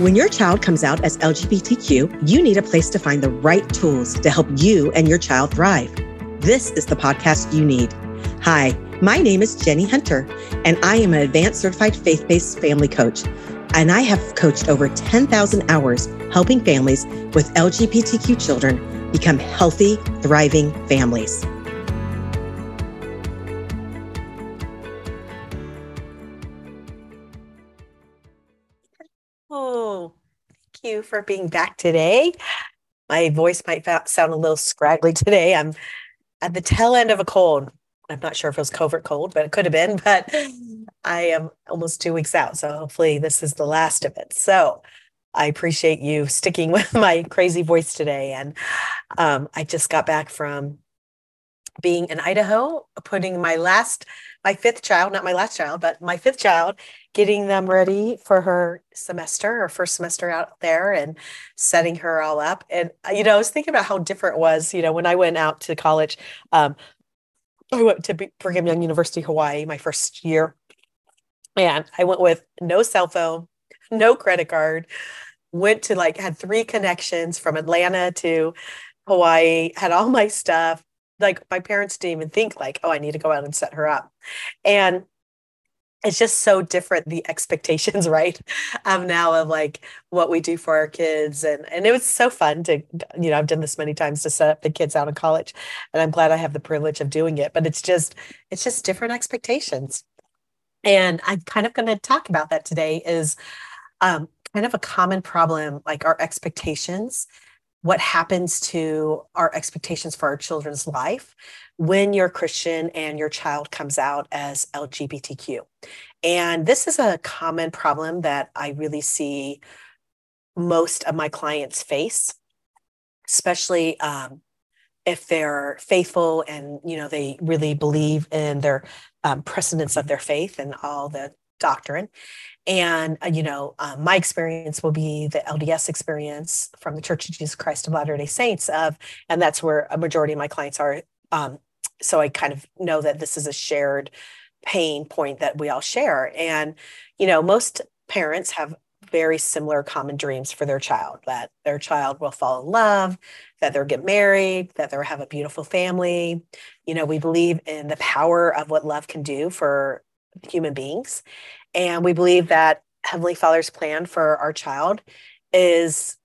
When your child comes out as LGBTQ, you need a place to find the right tools to help you and your child thrive. This is the podcast you need. Hi, my name is Jenny Hunter, and I am an advanced certified faith based family coach. And I have coached over 10,000 hours helping families with LGBTQ children become healthy, thriving families. For being back today. My voice might sound a little scraggly today. I'm at the tail end of a cold. I'm not sure if it was COVID cold, but it could have been. But I am almost two weeks out. So hopefully this is the last of it. So I appreciate you sticking with my crazy voice today. And um, I just got back from being in Idaho, putting my last, my fifth child, not my last child, but my fifth child getting them ready for her semester, her first semester out there, and setting her all up. And uh, you know, I was thinking about how different it was. You know, when I went out to college, um, I went to Brigham Young University, Hawaii, my first year, and I went with no cell phone, no credit card. Went to like had three connections from Atlanta to Hawaii, had all my stuff. Like my parents didn't even think like, oh, I need to go out and set her up. And it's just so different the expectations right of now of like what we do for our kids and and it was so fun to you know i've done this many times to set up the kids out of college and i'm glad i have the privilege of doing it but it's just it's just different expectations. And i'm kind of going to talk about that today is um, kind of a common problem like our expectations what happens to our expectations for our children's life when you're Christian and your child comes out as LGBTQ. And this is a common problem that I really see most of my clients face, especially um, if they're faithful and you know they really believe in their um, precedence of their faith and all the doctrine and uh, you know um, my experience will be the lds experience from the church of jesus christ of latter day saints of and that's where a majority of my clients are um, so I kind of know that this is a shared pain point that we all share. And, you know, most parents have very similar common dreams for their child that their child will fall in love, that they'll get married, that they'll have a beautiful family. You know, we believe in the power of what love can do for human beings. And we believe that Heavenly Father's plan for our child is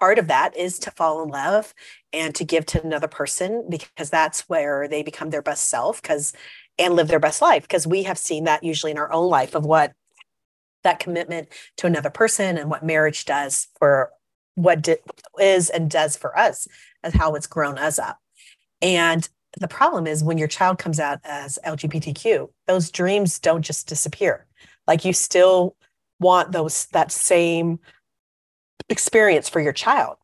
part of that is to fall in love and to give to another person because that's where they become their best self because and live their best life because we have seen that usually in our own life of what that commitment to another person and what marriage does for what di- is and does for us as how it's grown us up and the problem is when your child comes out as lgbtq those dreams don't just disappear like you still want those that same experience for your child.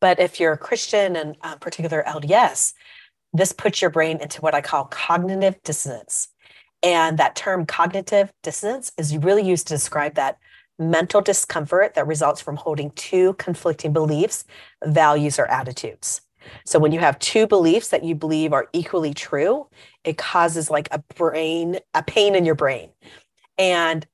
But if you're a Christian and uh, particular LDS, this puts your brain into what I call cognitive dissonance. And that term cognitive dissonance is really used to describe that mental discomfort that results from holding two conflicting beliefs, values, or attitudes. So when you have two beliefs that you believe are equally true, it causes like a brain, a pain in your brain. And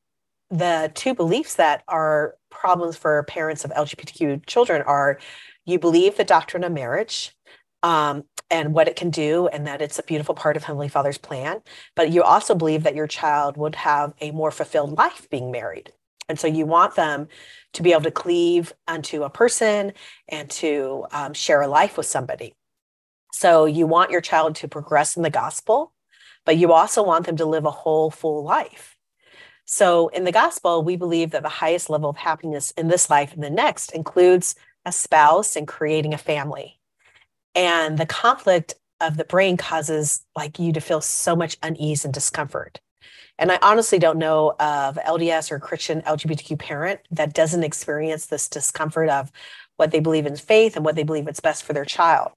the two beliefs that are problems for parents of LGBTQ children are you believe the doctrine of marriage um, and what it can do, and that it's a beautiful part of Heavenly Father's plan. But you also believe that your child would have a more fulfilled life being married. And so you want them to be able to cleave unto a person and to um, share a life with somebody. So you want your child to progress in the gospel, but you also want them to live a whole, full life. So in the gospel, we believe that the highest level of happiness in this life and the next includes a spouse and creating a family. And the conflict of the brain causes like you to feel so much unease and discomfort. And I honestly don't know of LDS or Christian LGBTQ parent that doesn't experience this discomfort of what they believe in faith and what they believe it's best for their child.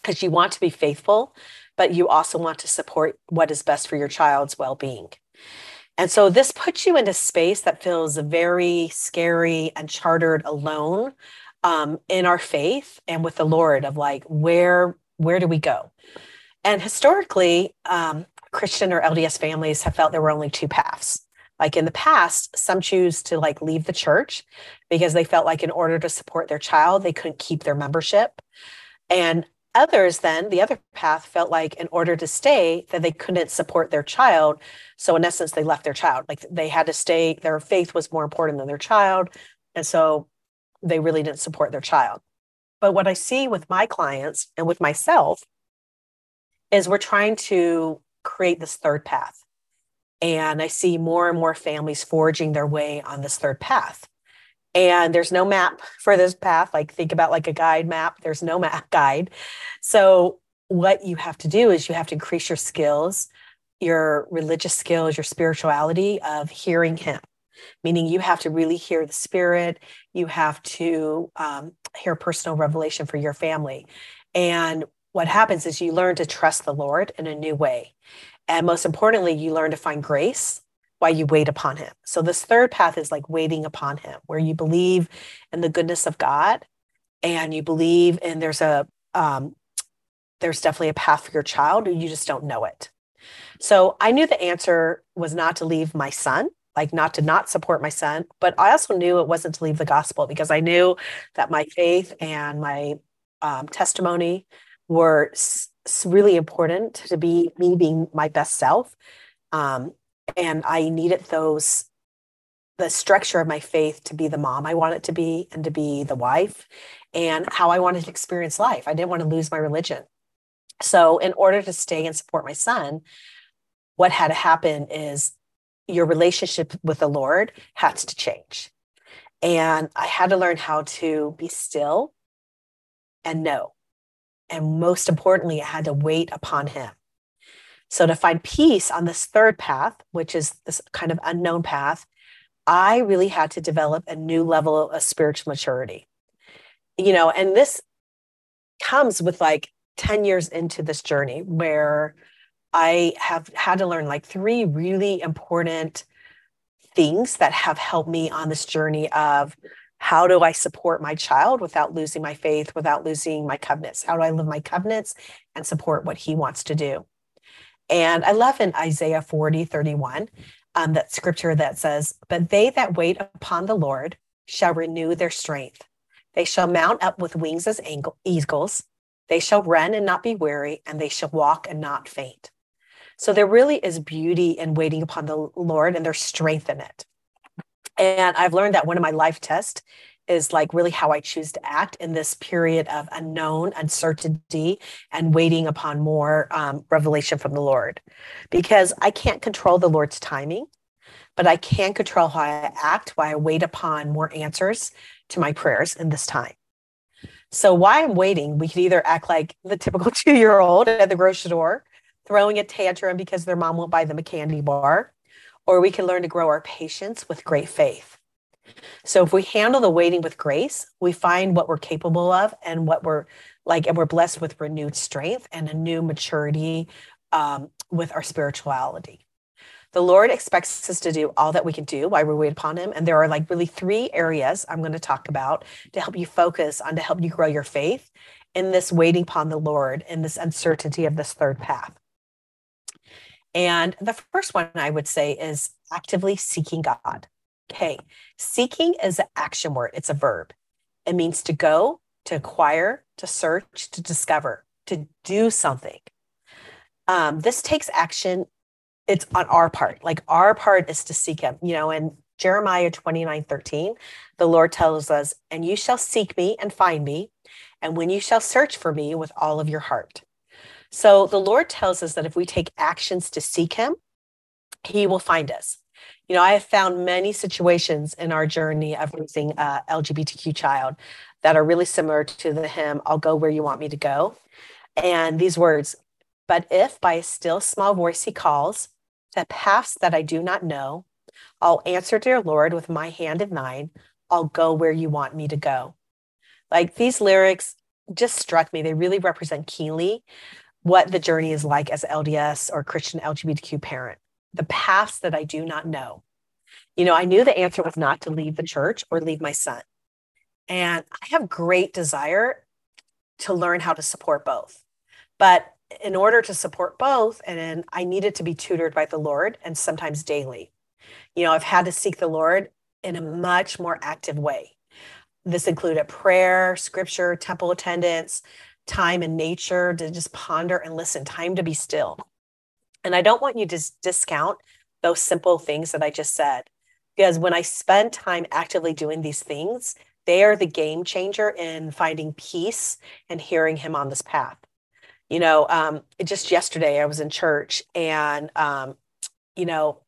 Because you want to be faithful, but you also want to support what is best for your child's well being. And so this puts you into space that feels very scary and chartered alone um, in our faith and with the Lord of like, where, where do we go? And historically, um, Christian or LDS families have felt there were only two paths. Like in the past, some choose to like leave the church because they felt like in order to support their child, they couldn't keep their membership. And others then the other path felt like in order to stay that they couldn't support their child so in essence they left their child like they had to stay their faith was more important than their child and so they really didn't support their child but what i see with my clients and with myself is we're trying to create this third path. And i see more and more families forging their way on this third path. And there's no map for this path. Like think about like a guide map. There's no map guide. So what you have to do is you have to increase your skills your religious skills your spirituality of hearing him meaning you have to really hear the spirit. You have to um, hear personal revelation for your family. And what happens is you learn to trust the lord in a new way and most importantly you learn to find grace while you wait upon him. So this third path is like waiting upon him, where you believe in the goodness of God and you believe and there's a um, there's definitely a path for your child, you just don't know it. So I knew the answer was not to leave my son, like not to not support my son, but I also knew it wasn't to leave the gospel because I knew that my faith and my um, testimony were s- really important to be me being my best self. Um, and I needed those the structure of my faith to be the mom I wanted to be and to be the wife and how I wanted to experience life. I didn't want to lose my religion. So, in order to stay and support my son, what had to happen is your relationship with the Lord has to change. And I had to learn how to be still and know. And most importantly, I had to wait upon him. So to find peace on this third path, which is this kind of unknown path, I really had to develop a new level of spiritual maturity. You know, and this comes with like 10 years into this journey where I have had to learn like three really important things that have helped me on this journey of how do I support my child without losing my faith, without losing my covenants? How do I live my covenants and support what he wants to do? And I love in Isaiah 40, 31, um, that scripture that says, But they that wait upon the Lord shall renew their strength. They shall mount up with wings as eagles. They shall run and not be weary, and they shall walk and not faint. So there really is beauty in waiting upon the Lord, and there's strength in it. And I've learned that one of my life tests is like really how I choose to act in this period of unknown, uncertainty, and waiting upon more um, revelation from the Lord. Because I can't control the Lord's timing, but I can control how I act while I wait upon more answers to my prayers in this time. So while I'm waiting, we could either act like the typical two year old at the grocery store, throwing a tantrum because their mom won't buy them a candy bar, or we can learn to grow our patience with great faith. So if we handle the waiting with grace, we find what we're capable of and what we're like, and we're blessed with renewed strength and a new maturity um, with our spirituality. The Lord expects us to do all that we can do while we wait upon Him. And there are like really three areas I'm going to talk about to help you focus on to help you grow your faith in this waiting upon the Lord in this uncertainty of this third path. And the first one I would say is actively seeking God. Okay. Seeking is an action word, it's a verb. It means to go, to acquire, to search, to discover, to do something. Um, this takes action. It's on our part. Like our part is to seek him. You know, in Jeremiah 29 13, the Lord tells us, And you shall seek me and find me, and when you shall search for me with all of your heart. So the Lord tells us that if we take actions to seek him, he will find us you know, I have found many situations in our journey of raising a LGBTQ child that are really similar to the hymn, I'll go where you want me to go. And these words, but if by a still small voice he calls, the paths that I do not know, I'll answer, dear Lord, with my hand in thine, I'll go where you want me to go. Like these lyrics just struck me. They really represent keenly what the journey is like as an LDS or Christian LGBTQ parent the paths that I do not know. You know, I knew the answer was not to leave the church or leave my son. And I have great desire to learn how to support both. But in order to support both, and I needed to be tutored by the Lord and sometimes daily. You know, I've had to seek the Lord in a much more active way. This included prayer, scripture, temple attendance, time in nature to just ponder and listen, time to be still. And I don't want you to discount those simple things that I just said, because when I spend time actively doing these things, they are the game changer in finding peace and hearing Him on this path. You know, um, just yesterday I was in church and, um, you know,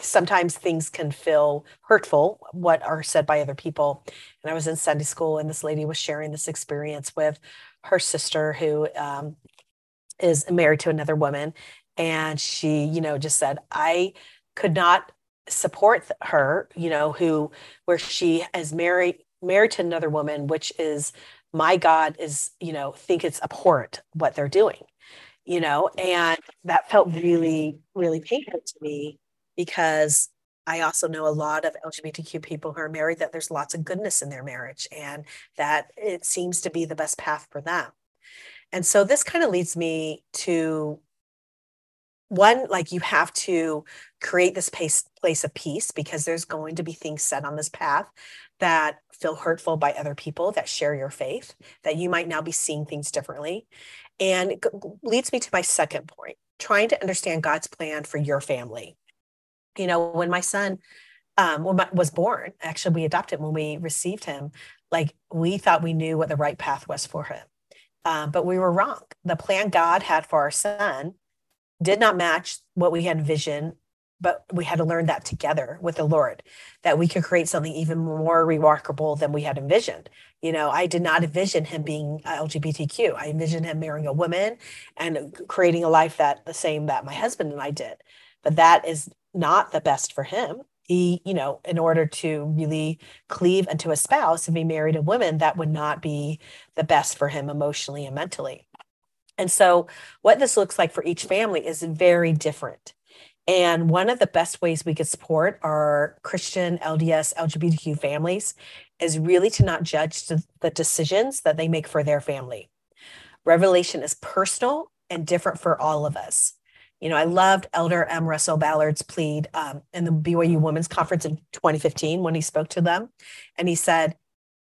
sometimes things can feel hurtful what are said by other people and i was in sunday school and this lady was sharing this experience with her sister who um, is married to another woman. And she you know just said i could not support her you know who where she is married married to another woman which is my god is you know think it's abhorrent what they're doing you know? And that felt really really painful to me because I also know a lot of LGBTQ people who are married that there's lots of goodness in their marriage and that it seems to be the best path for them. And so this kind of leads me to one like you have to create this place place of peace because there's going to be things said on this path that feel hurtful by other people that share your faith that you might now be seeing things differently and it leads me to my second point trying to understand god's plan for your family you know when my son um, was born actually we adopted when we received him like we thought we knew what the right path was for him. Um, but we were wrong. The plan god had for our son did not match what we had envisioned but we had to learn that together with the lord that we could create something even more remarkable than we had envisioned. You know i did not envision him being lgbtq i envisioned him marrying a woman and creating a life that the same that my husband and i did. But that is not the best for him. He you know in order to really cleave unto a spouse and be married a woman that would not be the best for him emotionally and mentally. And so what this looks like for each family is very different. And one of the best ways we could support our christian lds lgbtq families is really to not judge the decisions that they make for their family. Revelation is personal and different for all of us you know, I loved Elder M. Russell Ballard's plead um, in the BYU Women's Conference in 2015 when he spoke to them. And he said,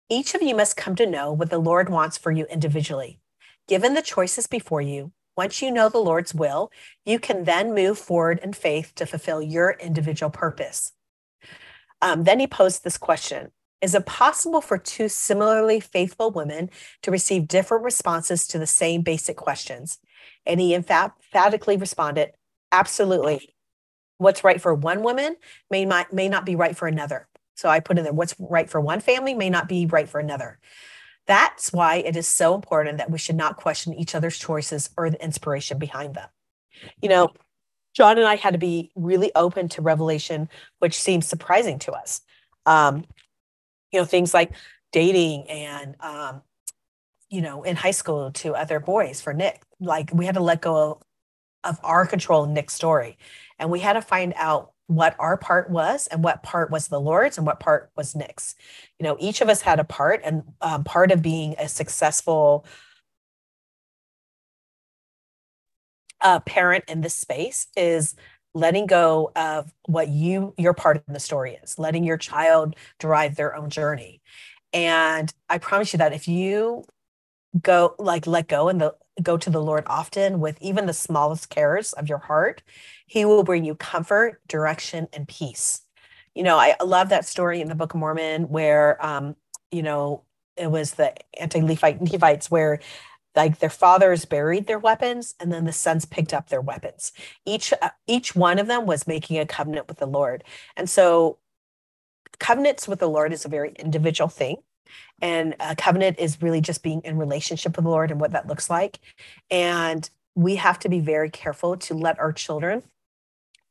Each of you must come to know what the Lord wants for you individually. Given the choices before you, once you know the Lord's will, you can then move forward in faith to fulfill your individual purpose. Um, then he posed this question Is it possible for two similarly faithful women to receive different responses to the same basic questions? And he emphatically responded, absolutely. What's right for one woman may not, may not be right for another. So I put in there, what's right for one family may not be right for another. That's why it is so important that we should not question each other's choices or the inspiration behind them. You know, John and I had to be really open to revelation, which seems surprising to us. Um, you know, things like dating and um, you know, in high school to other boys for Nick. Like we had to let go of, of our control Nick's story. And we had to find out what our part was and what part was the Lord's and what part was Nick's. You know, each of us had a part, and um, part of being a successful uh, parent in this space is letting go of what you your part in the story is letting your child drive their own journey and i promise you that if you go like let go and the go to the Lord often with even the smallest cares of your heart, he will bring you comfort, direction, and peace. You know, I love that story in the Book of Mormon where um, you know, it was the anti-Levite Levites where like their fathers buried their weapons and then the sons picked up their weapons. Each uh, each one of them was making a covenant with the Lord. And so covenants with the Lord is a very individual thing. And a covenant is really just being in relationship with the Lord and what that looks like. And we have to be very careful to let our children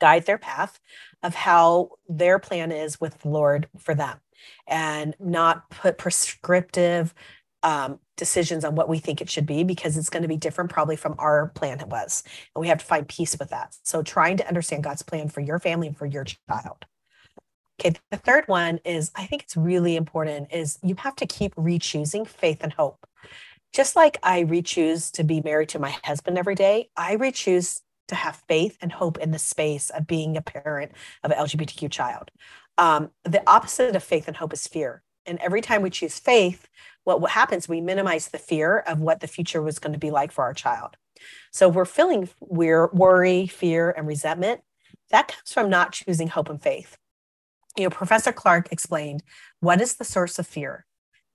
guide their path of how their plan is with the Lord for them and not put prescriptive um, decisions on what we think it should be because it's going to be different probably from our plan it was. And we have to find peace with that. So trying to understand God's plan for your family and for your child. Okay, the third one is I think it's really important is you have to keep re-choosing faith and hope. Just like I re-choose to be married to my husband every day, I re-choose to have faith and hope in the space of being a parent of an LGBTQ child. Um, the opposite of faith and hope is fear. And every time we choose faith, what, what happens, we minimize the fear of what the future was going to be like for our child. So we're feeling we're worry, fear, and resentment. That comes from not choosing hope and faith. You know, Professor Clark explained what is the source of fear?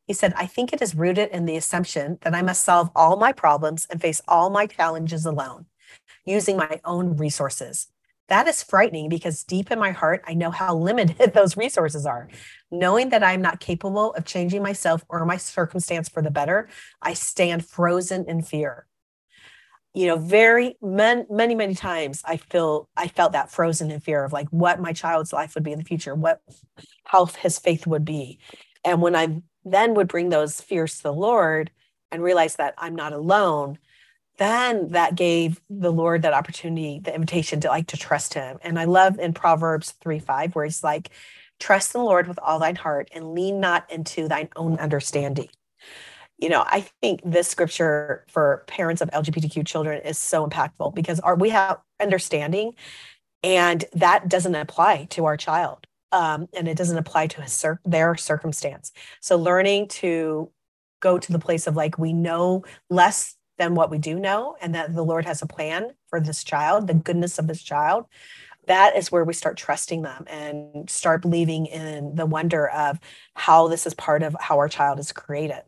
He said, I think it is rooted in the assumption that I must solve all my problems and face all my challenges alone, using my own resources. That is frightening because deep in my heart, I know how limited those resources are. Knowing that I'm not capable of changing myself or my circumstance for the better, I stand frozen in fear. You know, very many, many, many times I feel I felt that frozen in fear of like what my child's life would be in the future, what how his faith would be. And when I then would bring those fears to the Lord and realize that I'm not alone, then that gave the Lord that opportunity, the invitation to like to trust him. And I love in Proverbs 3 5, where he's like, trust in the Lord with all thine heart and lean not into thine own understanding. You know, I think this scripture for parents of LGBTQ children is so impactful because our, we have understanding and that doesn't apply to our child. Um, and it doesn't apply to his, their circumstance. So learning to go to the place of like, we know less than what we do know and that the Lord has a plan for this child, the goodness of this child, that is where we start trusting them and start believing in the wonder of how this is part of how our child is created.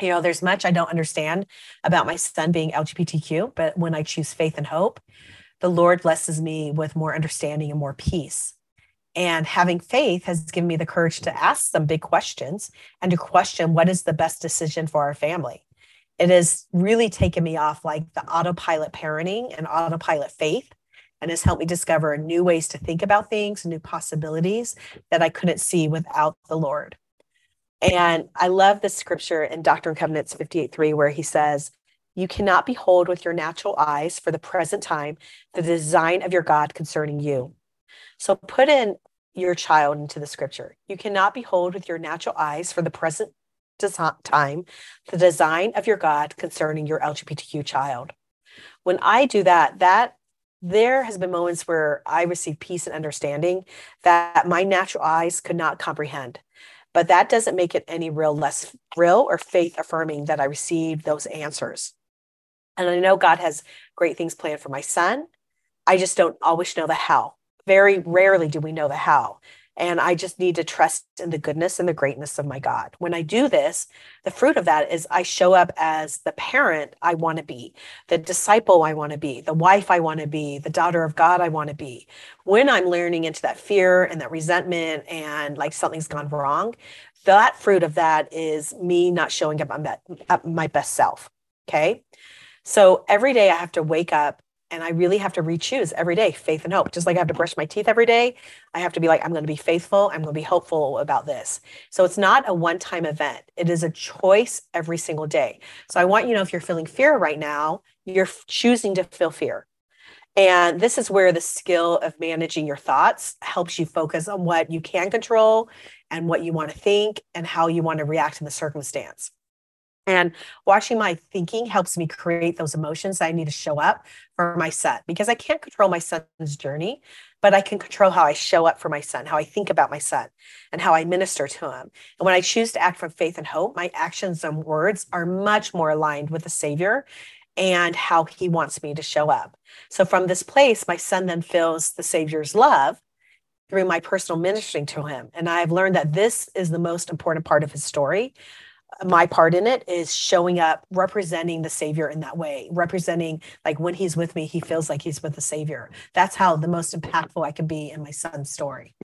You know, there's much I don't understand about my son being LGBTQ, but when I choose faith and hope, the Lord blesses me with more understanding and more peace. And having faith has given me the courage to ask some big questions and to question what is the best decision for our family it has really taken me off like the autopilot parenting and autopilot faith and has helped me discover new ways to think about things, new possibilities that I couldn't see without the Lord. And I love the scripture in Doctrine and Covenants 58:3, where he says, You cannot behold with your natural eyes for the present time the design of your God concerning you. So put in your child into the scripture. You cannot behold with your natural eyes for the present time the design of your God concerning your LGBTQ child. When I do that, that there has been moments where I receive peace and understanding that my natural eyes could not comprehend. But that doesn't make it any real less real or faith affirming that I received those answers. And I know God has great things planned for my son. I just don't always know the how. Very rarely do we know the how. And I just need to trust in the goodness and the greatness of my God. When I do this, the fruit of that is I show up as the parent I want to be, the disciple I want to be, the wife I want to be, the daughter of God I want to be. When I'm learning into that fear and that resentment and like something's gone wrong, that fruit of that is me not showing up at my best self. Okay. So every day I have to wake up and I really have to re-choose every day faith and hope. Just like I have to brush my teeth every day, I have to be like, I'm going to be faithful. I'm going to be hopeful about this. So it's not a one-time event. It is a choice every single day. So I want you to know if you're feeling fear right now, you're choosing to feel fear. And this is where the skill of managing your thoughts helps you focus on what you can control and what you want to think and how you want to react in the circumstance. And watching my thinking helps me create those emotions that I need to show up for my son because I can't control my son's journey, but I can control how I show up for my son, how I think about my son, and how I minister to him. And when I choose to act from faith and hope, my actions and words are much more aligned with the Savior and how he wants me to show up. So from this place, my son then feels the Savior's love through my personal ministering to him. And I've learned that this is the most important part of his story my part in it is showing up representing the savior in that way representing like when he's with me he feels like he's with the savior. That's how the most impactful i can be in my son's story.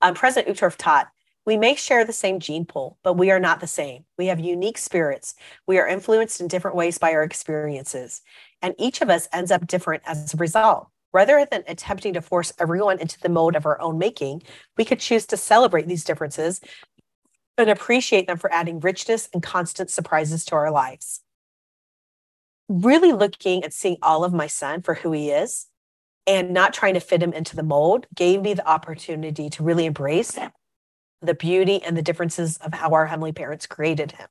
Um, president Uchtdorf taught we may share the same gene pool but we are not the same. We have unique spirits. We are influenced in different ways by our experiences and each of us ends up different as a result. Rather than attempting to force everyone into the mode of our own making, we could choose to celebrate these differences and appreciate them for adding richness and constant surprises to our lives. Really looking at seeing all of my son for who he is and not trying to fit him into the mold gave me the opportunity to really embrace the beauty and the differences of how our heavenly parents created him.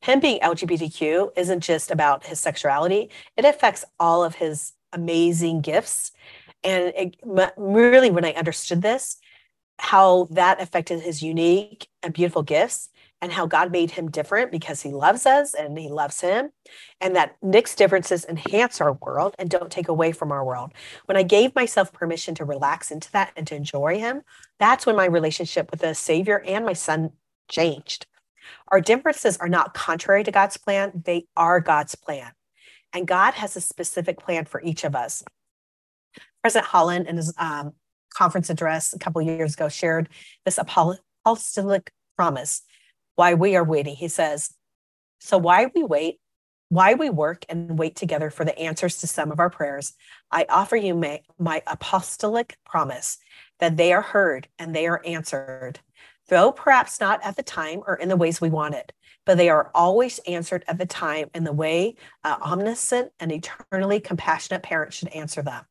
Him being LGBTQ isn't just about his sexuality, it affects all of his amazing gifts. And it, really, when I understood this, how that affected his unique and beautiful gifts and how God made him different because he loves us and he loves him, and that Nick's differences enhance our world and don't take away from our world. When I gave myself permission to relax into that and to enjoy him, that's when my relationship with the Savior and my son changed. Our differences are not contrary to God's plan, they are God's plan. And God has a specific plan for each of us. President Holland, in his um, conference address a couple years ago, shared this apostolic promise why we are waiting. He says, So, why we wait, why we work and wait together for the answers to some of our prayers, I offer you my, my apostolic promise that they are heard and they are answered though perhaps not at the time or in the ways we wanted, but they are always answered at the time in the way an omniscient and eternally compassionate parent should answer them.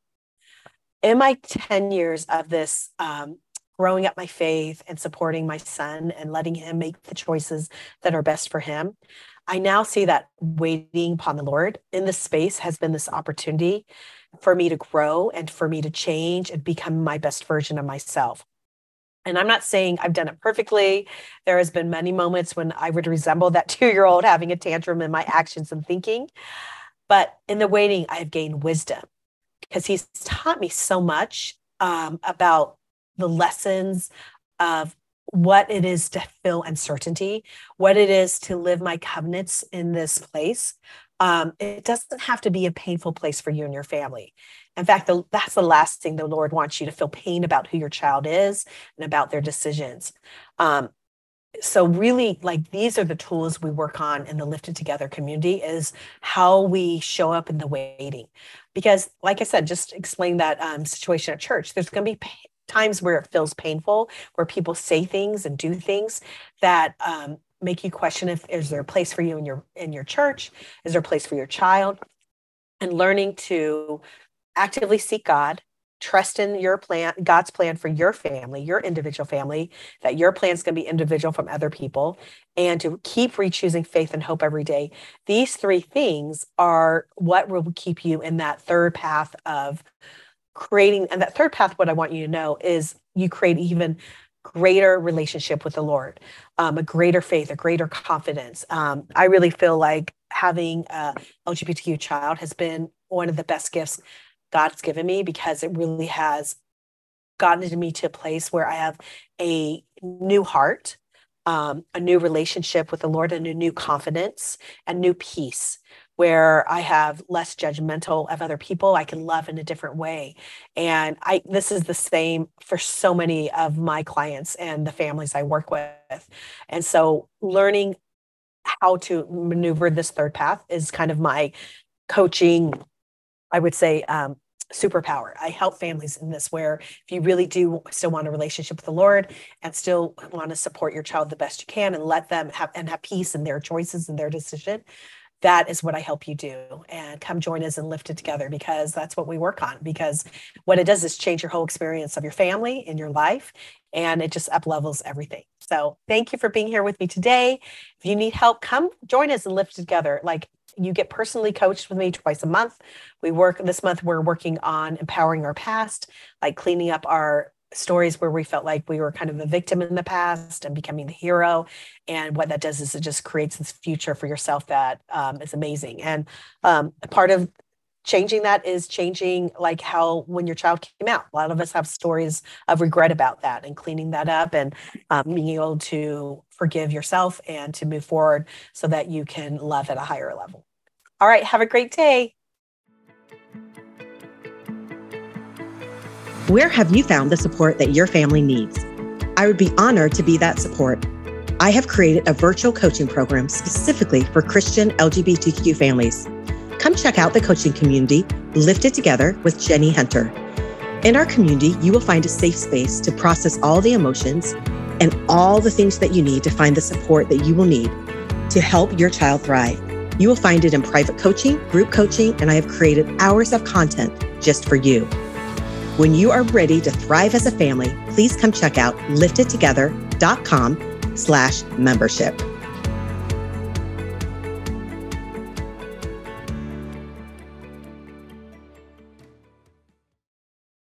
In my 10 years of this, um, growing up my faith and supporting my son and letting him make the choices that are best for him, I now see that waiting upon the Lord in this space has been this opportunity for me to grow and for me to change and become my best version of myself. And I'm not saying I've done it perfectly. There has been many moments when I would resemble that two-year-old having a tantrum in my actions and thinking. But in the waiting, I have gained wisdom because he's taught me so much um, about the lessons of what it is to feel uncertainty, what it is to live my covenants in this place. Um, it doesn't have to be a painful place for you and your family. In fact, the, that's the last thing the Lord wants you to feel pain about who your child is and about their decisions. Um, so really like these are the tools we work on in the lifted together community is how we show up in the waiting. Because like i said just explain that um, situation at church there's going to be times where it feels painful where people say things and do things that um, make you question if is there a place for you in your in your church? Is there a place for your child? And learning to actively seek God, trust in your plan, God's plan for your family, your individual family, that your plan is going to be individual from other people, and to keep re-choosing faith and hope every day. These three things are what will keep you in that third path of creating. And that third path, what I want you to know is you create even greater relationship with the Lord, um, a greater faith, a greater confidence. Um, I really feel like having a LGBTQ child has been one of the best gifts God's given me because it really has gotten me to a place where I have a new heart, um, a new relationship with the Lord, and a new confidence and new peace where I have less judgmental of other people. I can love in a different way. And I this is the same for so many of my clients and the families I work with. And so learning how to maneuver this third path is kind of my coaching I would say, um, superpower. I help families in this where if you really do still want a relationship with the Lord and still want to support your child the best you can and let them have and have peace in their choices and their decision, that is what I help you do. And come join us and Lifted Together because that's what we work on. Because what it does is change your whole experience of your family in your life and it just up levels everything. So thank you for being here with me today. If you need help, come join us and lift together. Like you get personally coached with me twice a month. We work this month, we're working on empowering our past, like cleaning up our stories where we felt like we were kind of a victim in the past and becoming the hero. And what that does is it just creates this future for yourself that um, is amazing. And um, part of changing that is changing like how when your child came out a lot of us have stories of regret about that and cleaning that up and um, being able to forgive yourself and to move forward so that you can love at a higher level all right have a great day where have you found the support that your family needs i would be honored to be that support i have created a virtual coaching program specifically for christian lgbtq families come check out the coaching community Lifted Together with Jenny Hunter. In our community, you will find a safe space to process all the emotions and all the things that you need to find the support that you will need to help your child thrive. You will find it in private coaching, group coaching, and I have created hours of content just for you. When you are ready to thrive as a family, please come check out liftedtogether.com slash membership.